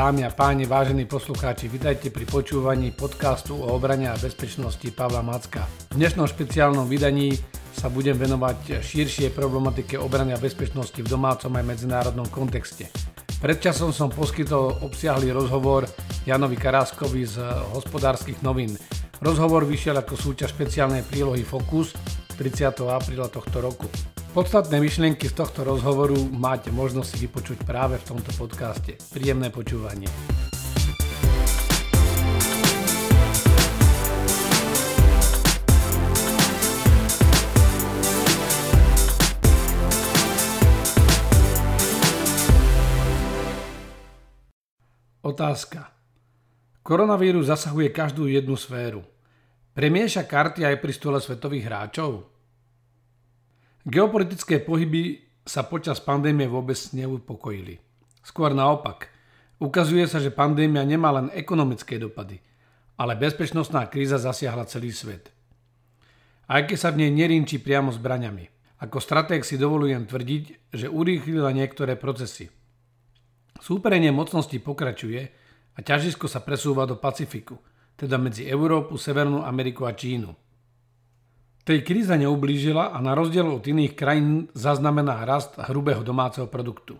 dámy a páni, vážení poslucháči, vitajte pri počúvaní podcastu o obrane a bezpečnosti Pavla Macka. V dnešnom špeciálnom vydaní sa budem venovať širšie problematike obrany a bezpečnosti v domácom aj medzinárodnom kontexte. Pred časom som poskytol obsiahly rozhovor Janovi Karáskovi z hospodárskych novín. Rozhovor vyšiel ako súťaž špeciálnej prílohy Focus 30. apríla tohto roku. Podstatné myšlienky z tohto rozhovoru máte možnosť si vypočuť práve v tomto podcaste. Príjemné počúvanie. Otázka. Koronavírus zasahuje každú jednu sféru. Premieša karty aj pri stole svetových hráčov? Geopolitické pohyby sa počas pandémie vôbec neupokojili. Skôr naopak. Ukazuje sa, že pandémia nemá len ekonomické dopady, ale bezpečnostná kríza zasiahla celý svet. Aj keď sa v nej nerinčí priamo zbraňami. Ako stratég si dovolujem tvrdiť, že urýchlila niektoré procesy. Súperenie mocností pokračuje a ťažisko sa presúva do Pacifiku, teda medzi Európu, Severnú Ameriku a Čínu. Tej kríza neublížila a na rozdiel od iných krajín zaznamená rast hrubého domáceho produktu.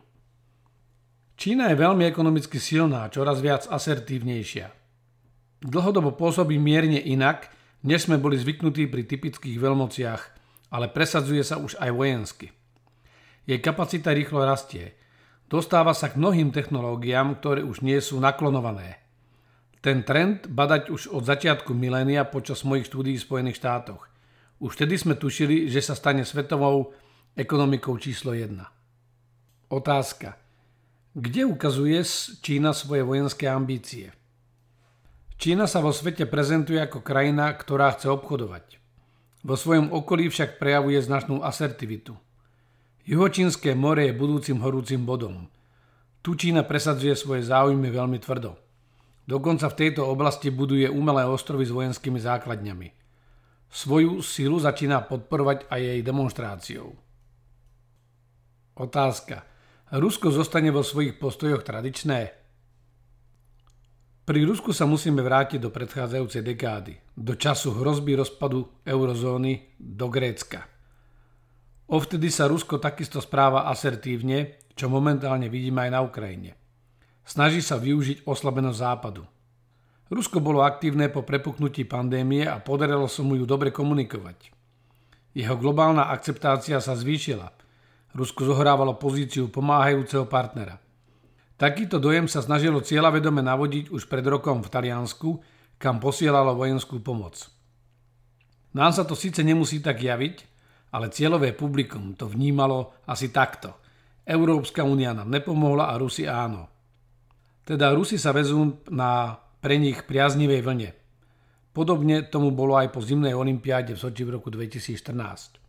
Čína je veľmi ekonomicky silná a čoraz viac asertívnejšia. Dlhodobo pôsobí mierne inak, než sme boli zvyknutí pri typických veľmociach, ale presadzuje sa už aj vojensky. Jej kapacita rýchlo rastie. Dostáva sa k mnohým technológiám, ktoré už nie sú naklonované. Ten trend badať už od začiatku milénia počas mojich štúdií v Spojených štátoch. Už vtedy sme tušili, že sa stane svetovou ekonomikou číslo 1. Otázka. Kde ukazuje Čína svoje vojenské ambície? Čína sa vo svete prezentuje ako krajina, ktorá chce obchodovať. Vo svojom okolí však prejavuje značnú asertivitu. Juhočínske more je budúcim horúcim bodom. Tu Čína presadzuje svoje záujmy veľmi tvrdo. Dokonca v tejto oblasti buduje umelé ostrovy s vojenskými základňami – Svoju silu začína podporovať aj jej demonstráciou. Otázka. Rusko zostane vo svojich postojoch tradičné? Pri Rusku sa musíme vrátiť do predchádzajúcej dekády, do času hrozby rozpadu eurozóny do Grécka. Ovtedy sa Rusko takisto správa asertívne, čo momentálne vidíme aj na Ukrajine. Snaží sa využiť oslabenosť západu. Rusko bolo aktívne po prepuknutí pandémie a podarilo sa mu ju dobre komunikovať. Jeho globálna akceptácia sa zvýšila. Rusko zohrávalo pozíciu pomáhajúceho partnera. Takýto dojem sa snažilo cieľavedome navodiť už pred rokom v Taliansku, kam posielalo vojenskú pomoc. Nám sa to síce nemusí tak javiť, ale cieľové publikum to vnímalo asi takto. Európska únia nám nepomohla a Rusi áno. Teda Rusi sa vezú na pre nich priaznivej vlne. Podobne tomu bolo aj po zimnej olympiáde v Soči v roku 2014.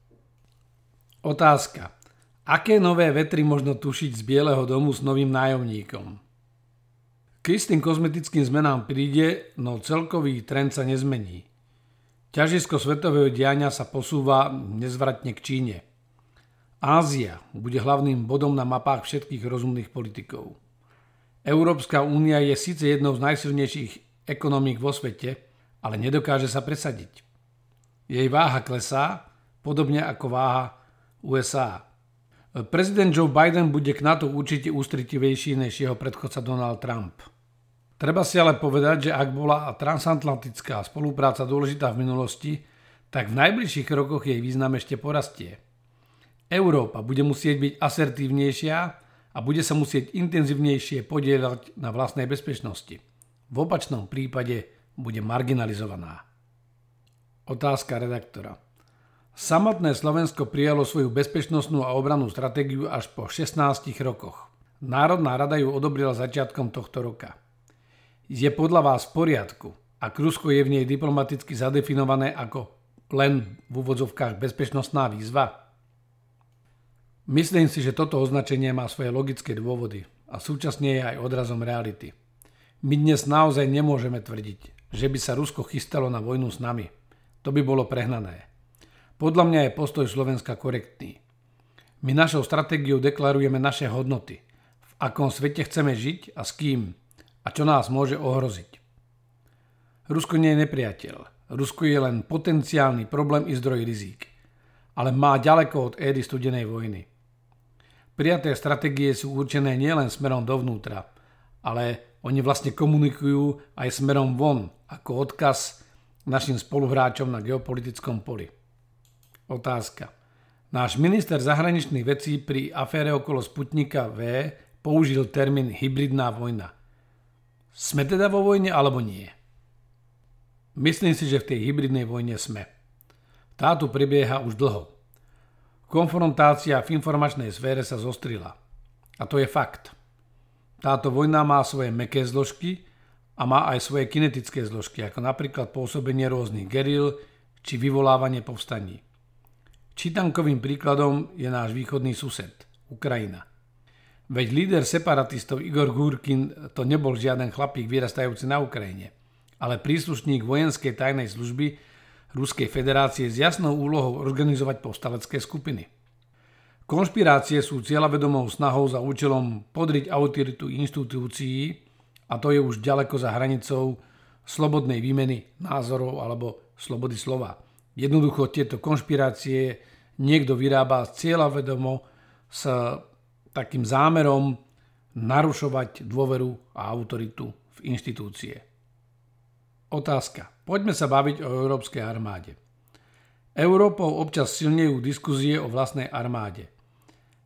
Otázka. Aké nové vetry možno tušiť z Bieleho domu s novým nájomníkom? K istým kozmetickým zmenám príde, no celkový trend sa nezmení. Ťažisko svetového diania sa posúva nezvratne k Číne. Ázia bude hlavným bodom na mapách všetkých rozumných politikov. Európska únia je síce jednou z najsilnejších ekonomík vo svete, ale nedokáže sa presadiť. Jej váha klesá, podobne ako váha USA. Prezident Joe Biden bude k NATO určite ústritivejší než jeho predchodca Donald Trump. Treba si ale povedať, že ak bola transatlantická spolupráca dôležitá v minulosti, tak v najbližších rokoch jej význam ešte porastie. Európa bude musieť byť asertívnejšia a bude sa musieť intenzívnejšie podielať na vlastnej bezpečnosti. V opačnom prípade bude marginalizovaná. Otázka redaktora. Samotné Slovensko prijalo svoju bezpečnostnú a obranú stratégiu až po 16 rokoch. Národná rada ju odobrila začiatkom tohto roka. Je podľa vás v poriadku, ak Rusko je v nej diplomaticky zadefinované ako len v úvodzovkách bezpečnostná výzva? Myslím si, že toto označenie má svoje logické dôvody a súčasne je aj odrazom reality. My dnes naozaj nemôžeme tvrdiť, že by sa Rusko chystalo na vojnu s nami. To by bolo prehnané. Podľa mňa je postoj Slovenska korektný. My našou stratégiou deklarujeme naše hodnoty, v akom svete chceme žiť a s kým a čo nás môže ohroziť. Rusko nie je nepriateľ. Rusko je len potenciálny problém i zdroj rizík. Ale má ďaleko od éry studenej vojny. Prijaté stratégie sú určené nielen smerom dovnútra, ale oni vlastne komunikujú aj smerom von, ako odkaz našim spoluhráčom na geopolitickom poli. Otázka. Náš minister zahraničných vecí pri afére okolo Sputnika V použil termín hybridná vojna. Sme teda vo vojne alebo nie? Myslím si, že v tej hybridnej vojne sme. Táto prebieha už dlho. Konfrontácia v informačnej sfére sa zostrila. A to je fakt. Táto vojna má svoje meké zložky a má aj svoje kinetické zložky, ako napríklad pôsobenie rôznych geril či vyvolávanie povstaní. Čítankovým príkladom je náš východný sused, Ukrajina. Veď líder separatistov Igor Gurkin to nebol žiaden chlapík vyrastajúci na Ukrajine – ale príslušník vojenskej tajnej služby Ruskej federácie s jasnou úlohou organizovať povstalecké skupiny. Konšpirácie sú cieľavedomou snahou za účelom podriť autoritu inštitúcií a to je už ďaleko za hranicou slobodnej výmeny názorov alebo slobody slova. Jednoducho tieto konšpirácie niekto vyrába cieľavedomo s takým zámerom narušovať dôveru a autoritu v inštitúcie. Otázka. Poďme sa baviť o európskej armáde. Európou občas silnejú diskuzie o vlastnej armáde.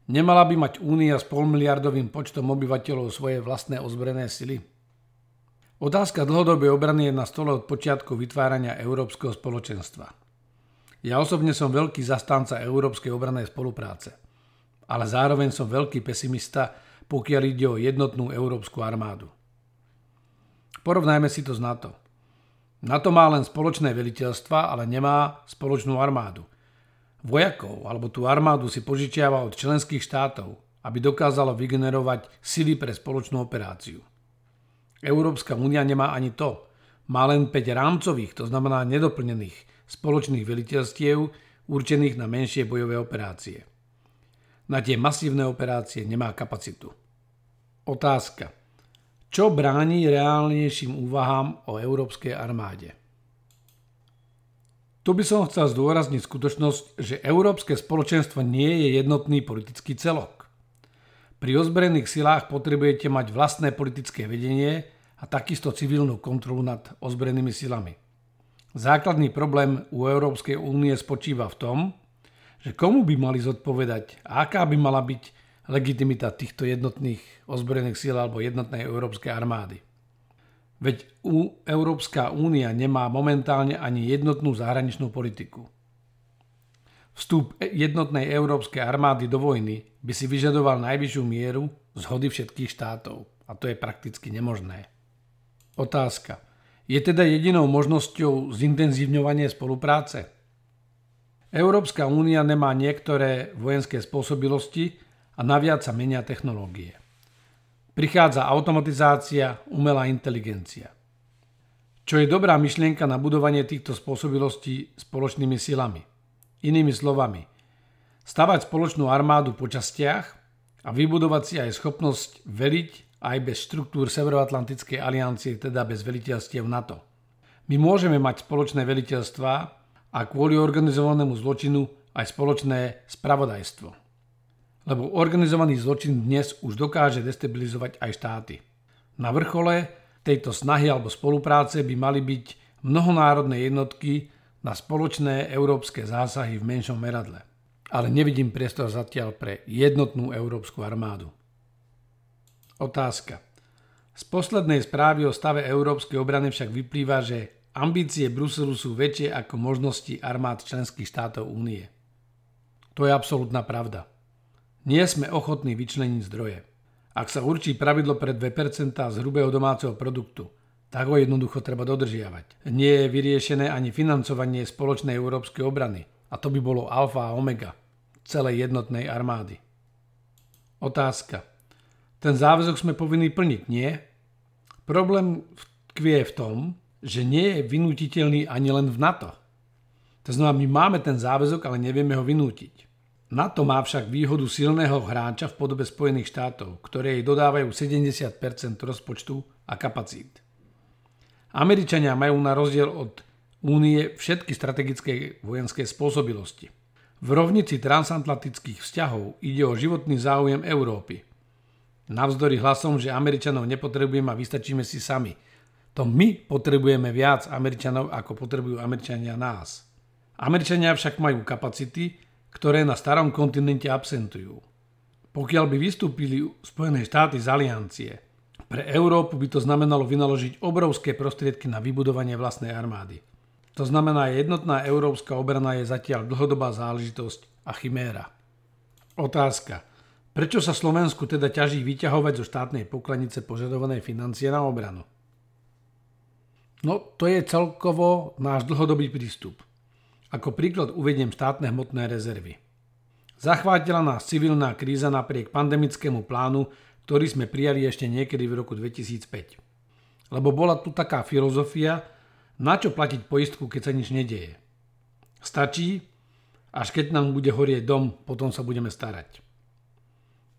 Nemala by mať Únia s polmiliardovým počtom obyvateľov svoje vlastné ozbrojené sily? Otázka dlhodobej obrany je na stole od počiatku vytvárania Európskeho spoločenstva. Ja osobne som veľký zastanca Európskej obranej spolupráce, ale zároveň som veľký pesimista, pokiaľ ide o jednotnú Európsku armádu. Porovnajme si to s NATO. NATO má len spoločné veliteľstva, ale nemá spoločnú armádu. Vojakov alebo tú armádu si požičiava od členských štátov, aby dokázalo vygenerovať sily pre spoločnú operáciu. Európska únia nemá ani to. Má len 5 rámcových, to znamená nedoplnených, spoločných veliteľstiev určených na menšie bojové operácie. Na tie masívne operácie nemá kapacitu. Otázka. Čo bráni reálnejším úvahám o európskej armáde? Tu by som chcel zdôrazniť skutočnosť, že Európske spoločenstvo nie je jednotný politický celok. Pri ozbrojených silách potrebujete mať vlastné politické vedenie a takisto civilnú kontrolu nad ozbrojenými silami. Základný problém u Európskej únie spočíva v tom, že komu by mali zodpovedať a aká by mala byť legitimita týchto jednotných ozbrojených síl alebo jednotnej európskej armády. Veď u Európska únia nemá momentálne ani jednotnú zahraničnú politiku. Vstup jednotnej európskej armády do vojny by si vyžadoval najvyššiu mieru zhody všetkých štátov a to je prakticky nemožné. Otázka. Je teda jedinou možnosťou zintenzívňovanie spolupráce? Európska únia nemá niektoré vojenské spôsobilosti, a naviac sa menia technológie. Prichádza automatizácia, umelá inteligencia. Čo je dobrá myšlienka na budovanie týchto spôsobilostí spoločnými silami. Inými slovami, stavať spoločnú armádu po častiach a vybudovať si aj schopnosť veliť aj bez štruktúr Severoatlantickej aliancie, teda bez veliteľstiev NATO. My môžeme mať spoločné veliteľstva a kvôli organizovanému zločinu aj spoločné spravodajstvo lebo organizovaný zločin dnes už dokáže destabilizovať aj štáty. Na vrchole tejto snahy alebo spolupráce by mali byť mnohonárodné jednotky na spoločné európske zásahy v menšom meradle. Ale nevidím priestor zatiaľ pre jednotnú európsku armádu. Otázka. Z poslednej správy o stave európskej obrany však vyplýva, že ambície Bruselu sú väčšie ako možnosti armád členských štátov únie. To je absolútna pravda nie sme ochotní vyčleniť zdroje. Ak sa určí pravidlo pre 2% z hrubého domáceho produktu, tak ho jednoducho treba dodržiavať. Nie je vyriešené ani financovanie spoločnej európskej obrany. A to by bolo alfa a omega celej jednotnej armády. Otázka. Ten záväzok sme povinní plniť, nie? Problém tkvie v tom, že nie je vynútiteľný ani len v NATO. To znamená, my máme ten záväzok, ale nevieme ho vynútiť. NATO má však výhodu silného hráča v podobe Spojených štátov, ktoré jej dodávajú 70% rozpočtu a kapacít. Američania majú na rozdiel od únie všetky strategické vojenské spôsobilosti. V rovnici transatlantických vzťahov ide o životný záujem Európy. Navzdory hlasom, že Američanov nepotrebujeme a vystačíme si sami. To my potrebujeme viac Američanov, ako potrebujú Američania nás. Američania však majú kapacity, ktoré na starom kontinente absentujú. Pokiaľ by vystúpili Spojené štáty z aliancie, pre Európu by to znamenalo vynaložiť obrovské prostriedky na vybudovanie vlastnej armády. To znamená, jednotná európska obrana je zatiaľ dlhodobá záležitosť a chiméra. Otázka. Prečo sa Slovensku teda ťaží vyťahovať zo štátnej pokladnice požadované financie na obranu? No, to je celkovo náš dlhodobý prístup. Ako príklad uvediem štátne hmotné rezervy. Zachvátila nás civilná kríza napriek pandemickému plánu, ktorý sme prijali ešte niekedy v roku 2005. Lebo bola tu taká filozofia, na čo platiť poistku, keď sa nič nedieje? Stačí, až keď nám bude horieť dom, potom sa budeme starať.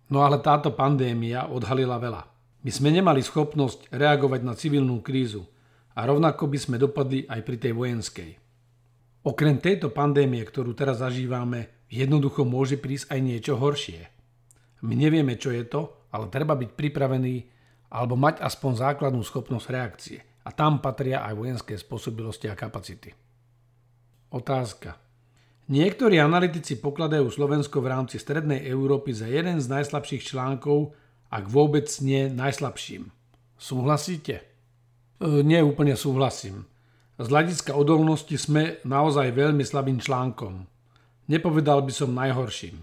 No ale táto pandémia odhalila veľa. My sme nemali schopnosť reagovať na civilnú krízu a rovnako by sme dopadli aj pri tej vojenskej. Okrem tejto pandémie, ktorú teraz zažívame, jednoducho môže prísť aj niečo horšie. My nevieme, čo je to, ale treba byť pripravený alebo mať aspoň základnú schopnosť reakcie – a tam patria aj vojenské spôsobilosti a kapacity. Otázka. Niektorí analytici pokladajú Slovensko v rámci Strednej Európy za jeden z najslabších článkov, ak vôbec nie najslabším. Súhlasíte? E, nie úplne súhlasím. Z hľadiska odolnosti sme naozaj veľmi slabým článkom. Nepovedal by som najhorším.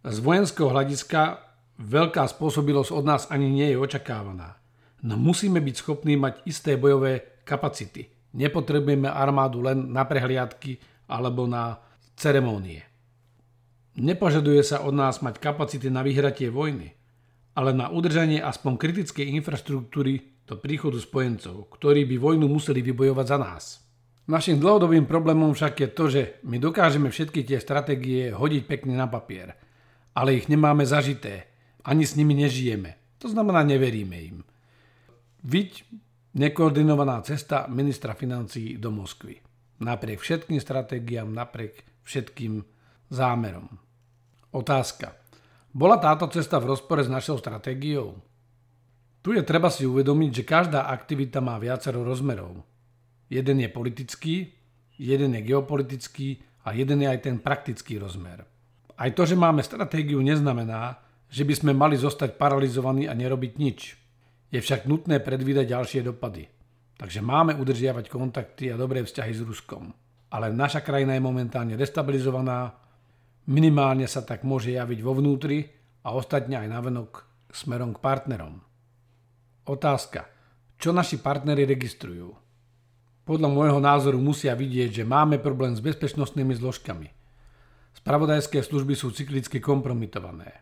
Z vojenského hľadiska veľká spôsobilosť od nás ani nie je očakávaná. No musíme byť schopní mať isté bojové kapacity. Nepotrebujeme armádu len na prehliadky alebo na ceremónie. Nepožaduje sa od nás mať kapacity na vyhratie vojny, ale na udržanie aspoň kritickej infraštruktúry do príchodu spojencov, ktorí by vojnu museli vybojovať za nás. Našim dlhodobým problémom však je to, že my dokážeme všetky tie stratégie hodiť pekne na papier, ale ich nemáme zažité, ani s nimi nežijeme. To znamená, neveríme im. Viď nekoordinovaná cesta ministra financí do Moskvy. Napriek všetkým stratégiám, napriek všetkým zámerom. Otázka. Bola táto cesta v rozpore s našou stratégiou? Tu je treba si uvedomiť, že každá aktivita má viacero rozmerov. Jeden je politický, jeden je geopolitický a jeden je aj ten praktický rozmer. Aj to, že máme stratégiu, neznamená, že by sme mali zostať paralizovaní a nerobiť nič. Je však nutné predvídať ďalšie dopady. Takže máme udržiavať kontakty a dobré vzťahy s Ruskom. Ale naša krajina je momentálne destabilizovaná, minimálne sa tak môže javiť vo vnútri a ostatne aj navenok smerom k partnerom. Otázka. Čo naši partnery registrujú? Podľa môjho názoru musia vidieť, že máme problém s bezpečnostnými zložkami. Spravodajské služby sú cyklicky kompromitované.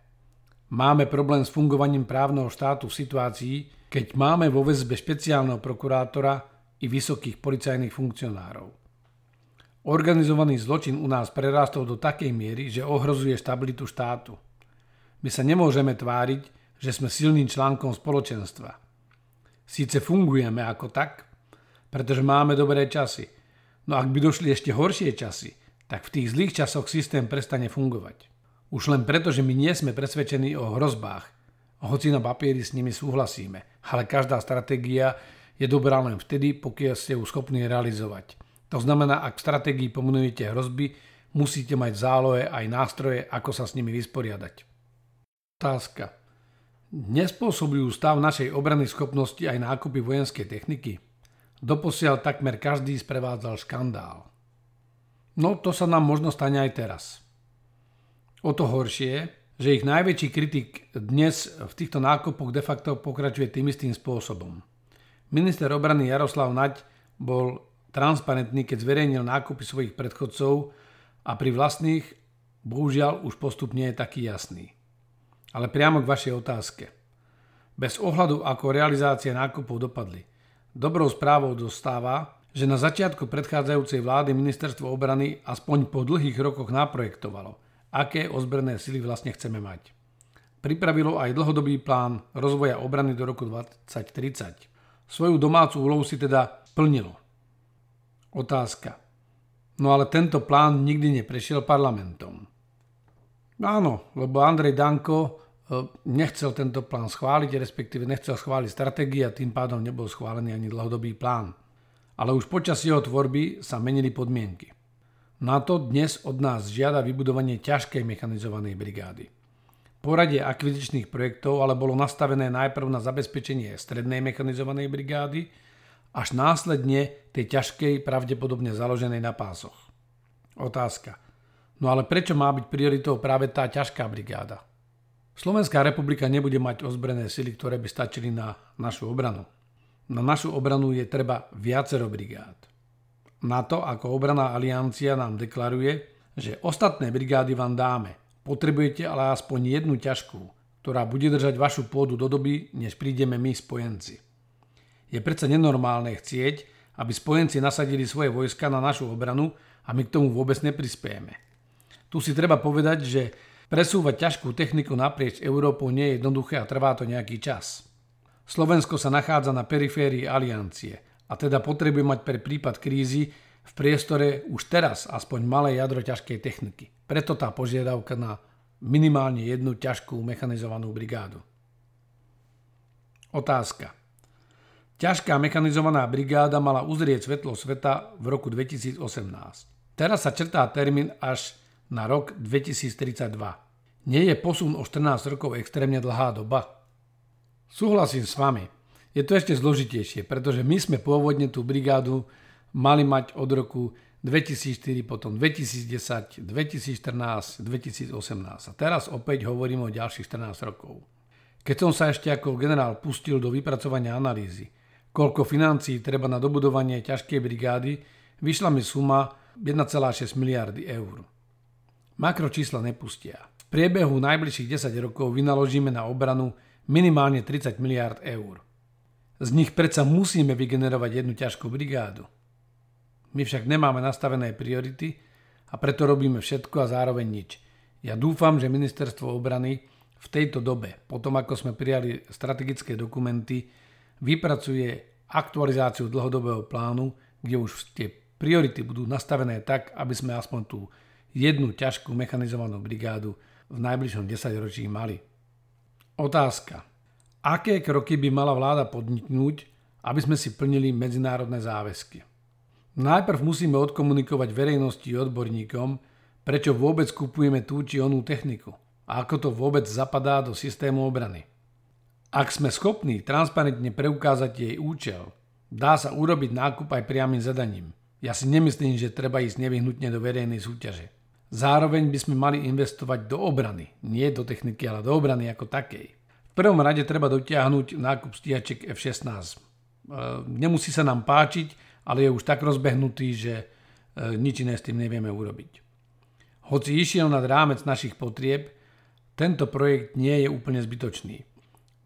Máme problém s fungovaním právneho štátu v situácii, keď máme vo väzbe špeciálneho prokurátora i vysokých policajných funkcionárov. Organizovaný zločin u nás prerástol do takej miery, že ohrozuje stabilitu štátu. My sa nemôžeme tváriť, že sme silným článkom spoločenstva. Síce fungujeme ako tak, pretože máme dobré časy, no ak by došli ešte horšie časy, tak v tých zlých časoch systém prestane fungovať. Už len preto, že my nie sme presvedčení o hrozbách, hoci na papieri s nimi súhlasíme, ale každá stratégia je dobrá len vtedy, pokiaľ ste ju schopní realizovať. To znamená, ak v stratégii pomenujete hrozby, musíte mať zálohe aj nástroje, ako sa s nimi vysporiadať. Otázka. Nespôsobujú stav našej obrany schopnosti aj nákupy vojenskej techniky? Doposiaľ takmer každý sprevádzal škandál. No to sa nám možno stane aj teraz. O to horšie, že ich najväčší kritik dnes v týchto nákupoch de facto pokračuje tým istým spôsobom. Minister obrany Jaroslav Naď bol transparentný, keď zverejnil nákupy svojich predchodcov a pri vlastných bohužiaľ už postup nie je taký jasný. Ale priamo k vašej otázke. Bez ohľadu, ako realizácie nákupov dopadli. Dobrou správou dostáva, že na začiatku predchádzajúcej vlády ministerstvo obrany aspoň po dlhých rokoch naprojektovalo – aké ozbrojené sily vlastne chceme mať. pripravilo aj dlhodobý plán rozvoja obrany do roku 2030. Svoju domácu úlohu si teda plnilo. Otázka. No ale tento plán nikdy neprešiel parlamentom. Áno, lebo Andrej Danko nechcel tento plán schváliť, respektíve nechcel schváliť stratégiu a tým pádom nebol schválený ani dlhodobý plán. Ale už počas jeho tvorby sa menili podmienky. NATO dnes od nás žiada vybudovanie ťažkej mechanizovanej brigády. Poradie akvizičných projektov ale bolo nastavené najprv na zabezpečenie strednej mechanizovanej brigády, až následne tej ťažkej, pravdepodobne založenej na pásoch. Otázka. No ale prečo má byť prioritou práve tá ťažká brigáda? Slovenská republika nebude mať ozbrojené sily, ktoré by stačili na našu obranu. Na našu obranu je treba viacero brigád. NATO ako obraná aliancia nám deklaruje, že ostatné brigády vám dáme. Potrebujete ale aspoň jednu ťažkú, ktorá bude držať vašu pôdu do doby, než prídeme my spojenci. Je predsa nenormálne chcieť, aby spojenci nasadili svoje vojska na našu obranu a my k tomu vôbec neprispiejeme. Tu si treba povedať, že presúvať ťažkú techniku naprieč Európou nie je jednoduché a trvá to nejaký čas. Slovensko sa nachádza na periférii aliancie – a teda potrebuje mať pre prípad krízy v priestore už teraz aspoň malé jadro ťažkej techniky. Preto tá požiadavka na minimálne jednu ťažkú mechanizovanú brigádu. Otázka. Ťažká mechanizovaná brigáda mala uzrieť svetlo sveta v roku 2018. Teraz sa črtá termín až na rok 2032. Nie je posun o 14 rokov extrémne dlhá doba? Súhlasím s vami, je to ešte zložitejšie, pretože my sme pôvodne tú brigádu mali mať od roku 2004, potom 2010, 2014, 2018. A teraz opäť hovorím o ďalších 14 rokov. Keď som sa ešte ako generál pustil do vypracovania analýzy, koľko financií treba na dobudovanie ťažkej brigády, vyšla mi suma 1,6 miliardy eur. Makro čísla nepustia. V priebehu najbližších 10 rokov vynaložíme na obranu minimálne 30 miliard eur. Z nich predsa musíme vygenerovať jednu ťažkú brigádu. My však nemáme nastavené priority a preto robíme všetko a zároveň nič. Ja dúfam, že ministerstvo obrany v tejto dobe, potom ako sme prijali strategické dokumenty, vypracuje aktualizáciu dlhodobého plánu, kde už tie priority budú nastavené tak, aby sme aspoň tú jednu ťažkú mechanizovanú brigádu v najbližšom desaťročí mali. Otázka. Aké kroky by mala vláda podniknúť, aby sme si plnili medzinárodné záväzky? Najprv musíme odkomunikovať verejnosti i odborníkom, prečo vôbec kupujeme tú či onú techniku a ako to vôbec zapadá do systému obrany. Ak sme schopní transparentne preukázať jej účel, dá sa urobiť nákup aj priamým zadaním. Ja si nemyslím, že treba ísť nevyhnutne do verejnej súťaže. Zároveň by sme mali investovať do obrany, nie do techniky, ale do obrany ako takej. V prvom rade treba dotiahnuť nákup stíhačiek F-16. E, nemusí sa nám páčiť, ale je už tak rozbehnutý, že e, nič iné s tým nevieme urobiť. Hoci išiel nad rámec našich potrieb, tento projekt nie je úplne zbytočný.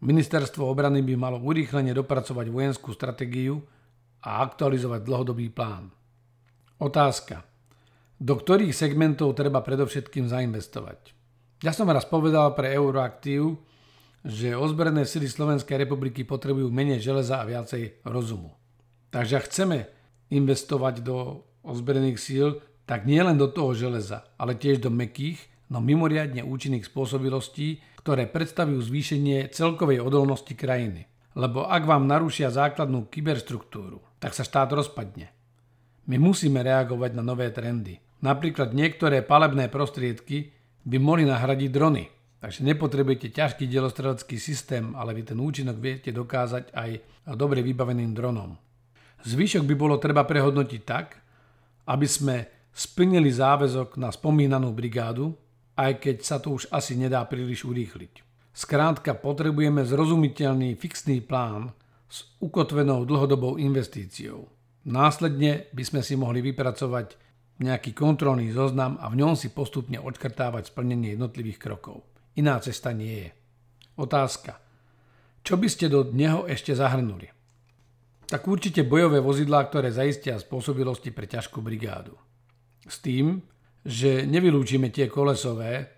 Ministerstvo obrany by malo urýchlene dopracovať vojenskú stratégiu a aktualizovať dlhodobý plán. Otázka. Do ktorých segmentov treba predovšetkým zainvestovať? Ja som raz povedal pre Euroaktív, že ozbrojené sily Slovenskej republiky potrebujú menej železa a viacej rozumu. Takže ak chceme investovať do ozbrojených síl, tak nie len do toho železa, ale tiež do mekých, no mimoriadne účinných spôsobilostí, ktoré predstavujú zvýšenie celkovej odolnosti krajiny. Lebo ak vám narušia základnú kyberštruktúru, tak sa štát rozpadne. My musíme reagovať na nové trendy. Napríklad niektoré palebné prostriedky by mohli nahradiť drony – Takže nepotrebujete ťažký delostrelecký systém, ale vy ten účinok viete dokázať aj dobre vybaveným dronom. Zvyšok by bolo treba prehodnotiť tak, aby sme splnili záväzok na spomínanú brigádu, aj keď sa to už asi nedá príliš urýchliť. Skrátka potrebujeme zrozumiteľný fixný plán s ukotvenou dlhodobou investíciou. Následne by sme si mohli vypracovať nejaký kontrolný zoznam a v ňom si postupne odškrtávať splnenie jednotlivých krokov. Iná cesta nie je. Otázka. Čo by ste do neho ešte zahrnuli? Tak určite bojové vozidlá, ktoré zaistia spôsobilosti pre ťažkú brigádu. S tým, že nevylúčime tie kolesové,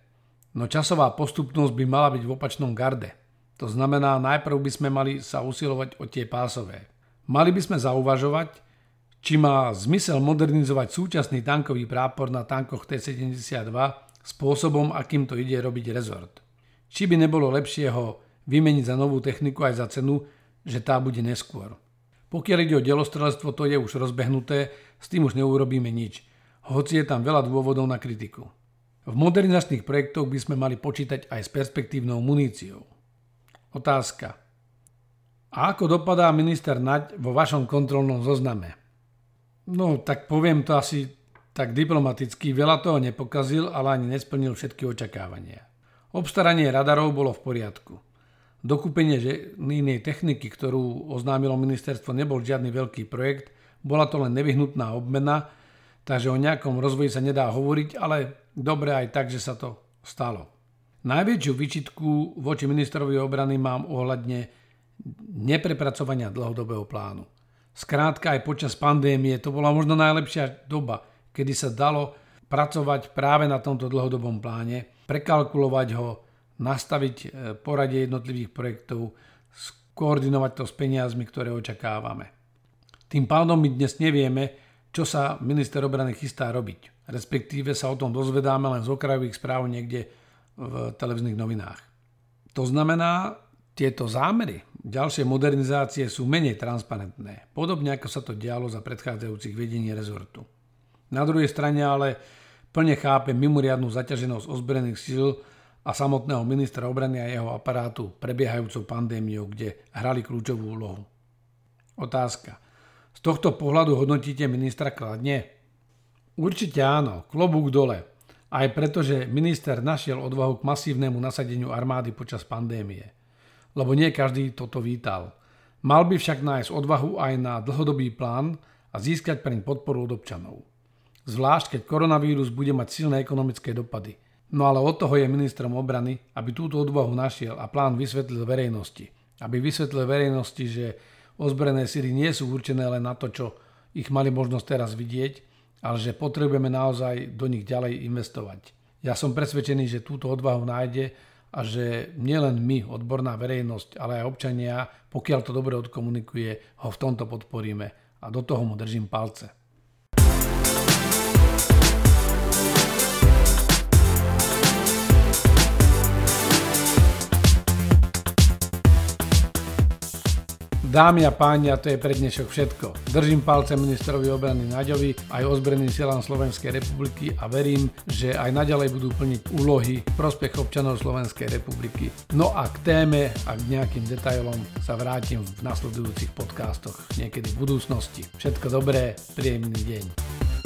No časová postupnosť by mala byť v opačnom garde. To znamená, najprv by sme mali sa usilovať o tie pásové. Mali by sme zauvažovať, či má zmysel modernizovať súčasný tankový prápor na tankoch T-72 spôsobom, akým to ide robiť rezort. Či by nebolo lepšie ho vymeniť za novú techniku aj za cenu, že tá bude neskôr. Pokiaľ ide o delostrelstvo, to je už rozbehnuté, s tým už neurobíme nič, hoci je tam veľa dôvodov na kritiku. V modernizačných projektoch by sme mali počítať aj s perspektívnou muníciou. Otázka. A ako dopadá minister Naď vo vašom kontrolnom zozname? No, tak poviem to asi tak diplomaticky. Veľa toho nepokazil, ale ani nesplnil všetky očakávania. Obstaranie radarov bolo v poriadku. Dokúpenie inej techniky, ktorú oznámilo ministerstvo, nebol žiadny veľký projekt, bola to len nevyhnutná obmena, takže o nejakom rozvoji sa nedá hovoriť, ale dobre aj tak, že sa to stalo. Najväčšiu vyčitku voči ministrovi obrany mám ohľadne neprepracovania dlhodobého plánu. Skrátka aj počas pandémie to bola možno najlepšia doba, kedy sa dalo pracovať práve na tomto dlhodobom pláne, prekalkulovať ho, nastaviť e, poradie jednotlivých projektov, skoordinovať to s peniazmi, ktoré očakávame. Tým pádom my dnes nevieme, čo sa minister obrany chystá robiť respektíve sa o tom dozvedáme len z okrajových správ niekde v televíznych novinách. To znamená, tieto zámery ďalšie modernizácie sú menej transparentné, podobne ako sa to dialo za predchádzajúcich vedení rezortu. Na druhej strane ale plne chápe mimoriadnú zaťaženosť ozbrojených síl a samotného ministra obrany a jeho aparátu prebiehajúcou pandémiou, kde hrali kľúčovú úlohu. Otázka. Z tohto pohľadu hodnotíte ministra kladne? Určite áno, klobúk dole. Aj preto, že minister našiel odvahu k masívnemu nasadeniu armády počas pandémie. Lebo nie každý toto vítal. Mal by však nájsť odvahu aj na dlhodobý plán a získať pre podporu od občanov. Zvlášť, keď koronavírus bude mať silné ekonomické dopady. No ale od toho je ministrom obrany, aby túto odvahu našiel a plán vysvetlil verejnosti. Aby vysvetlil verejnosti, že ozbrojené síly nie sú určené len na to, čo ich mali možnosť teraz vidieť, ale že potrebujeme naozaj do nich ďalej investovať. Ja som presvedčený, že túto odvahu nájde a že nielen my, odborná verejnosť, ale aj občania, pokiaľ to dobre odkomunikuje, ho v tomto podporíme a do toho mu držím palce. Dámy a páni, a to je pre dnešok všetko. Držím palce ministerovi obrany Naďovi aj ozbrojeným silám Slovenskej republiky a verím, že aj naďalej budú plniť úlohy v prospech občanov Slovenskej republiky. No a k téme a k nejakým detailom sa vrátim v nasledujúcich podcastoch niekedy v budúcnosti. Všetko dobré, príjemný deň.